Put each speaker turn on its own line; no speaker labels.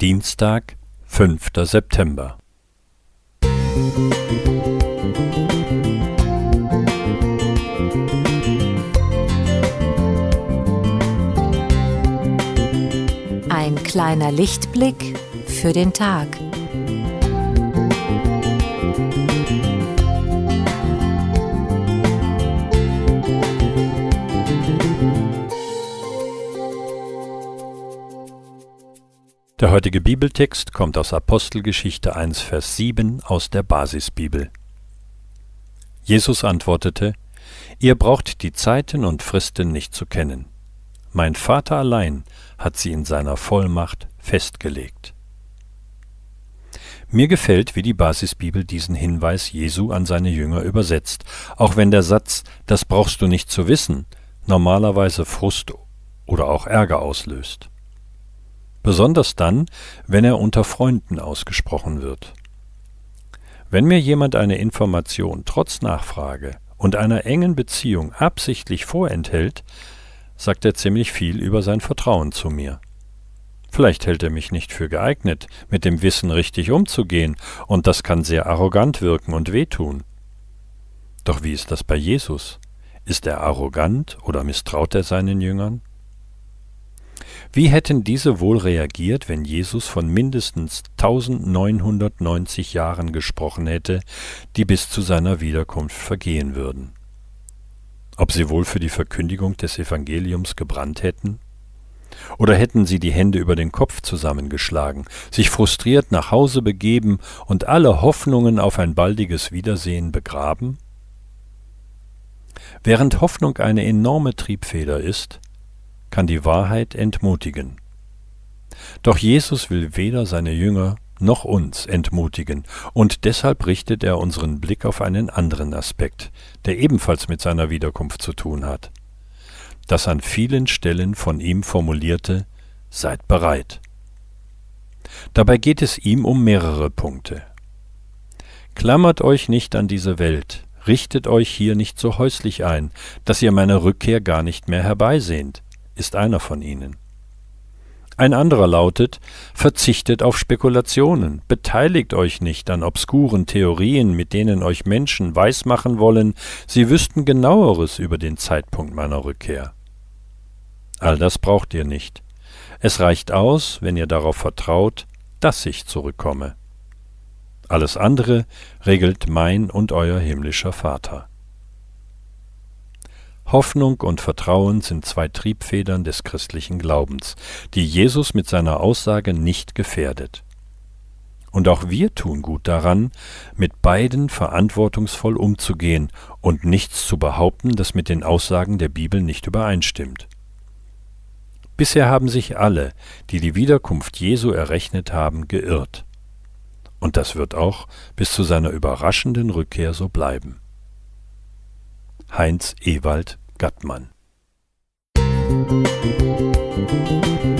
Dienstag, 5. September.
Ein kleiner Lichtblick für den Tag.
Der heutige Bibeltext kommt aus Apostelgeschichte 1, Vers 7 aus der Basisbibel. Jesus antwortete, Ihr braucht die Zeiten und Fristen nicht zu kennen. Mein Vater allein hat sie in seiner Vollmacht festgelegt. Mir gefällt, wie die Basisbibel diesen Hinweis Jesu an seine Jünger übersetzt, auch wenn der Satz Das brauchst du nicht zu wissen normalerweise Frust oder auch Ärger auslöst besonders dann, wenn er unter Freunden ausgesprochen wird. Wenn mir jemand eine Information trotz Nachfrage und einer engen Beziehung absichtlich vorenthält, sagt er ziemlich viel über sein Vertrauen zu mir. Vielleicht hält er mich nicht für geeignet, mit dem Wissen richtig umzugehen, und das kann sehr arrogant wirken und wehtun. Doch wie ist das bei Jesus? Ist er arrogant oder misstraut er seinen Jüngern? Wie hätten diese wohl reagiert, wenn Jesus von mindestens 1990 Jahren gesprochen hätte, die bis zu seiner Wiederkunft vergehen würden? Ob sie wohl für die Verkündigung des Evangeliums gebrannt hätten? Oder hätten sie die Hände über den Kopf zusammengeschlagen, sich frustriert nach Hause begeben und alle Hoffnungen auf ein baldiges Wiedersehen begraben? Während Hoffnung eine enorme Triebfeder ist, kann die Wahrheit entmutigen. Doch Jesus will weder seine Jünger noch uns entmutigen, und deshalb richtet er unseren Blick auf einen anderen Aspekt, der ebenfalls mit seiner Wiederkunft zu tun hat. Das an vielen Stellen von ihm formulierte Seid bereit. Dabei geht es ihm um mehrere Punkte. Klammert euch nicht an diese Welt, richtet euch hier nicht so häuslich ein, dass ihr meine Rückkehr gar nicht mehr herbeisehnt ist einer von ihnen. Ein anderer lautet, verzichtet auf Spekulationen, beteiligt euch nicht an obskuren Theorien, mit denen euch Menschen weismachen wollen, sie wüssten genaueres über den Zeitpunkt meiner Rückkehr. All das braucht ihr nicht. Es reicht aus, wenn ihr darauf vertraut, dass ich zurückkomme. Alles andere regelt mein und euer himmlischer Vater. Hoffnung und Vertrauen sind zwei Triebfedern des christlichen Glaubens, die Jesus mit seiner Aussage nicht gefährdet. Und auch wir tun gut daran, mit beiden verantwortungsvoll umzugehen und nichts zu behaupten, das mit den Aussagen der Bibel nicht übereinstimmt. Bisher haben sich alle, die die Wiederkunft Jesu errechnet haben, geirrt. Und das wird auch bis zu seiner überraschenden Rückkehr so bleiben. Heinz Ewald Gattmann. Musik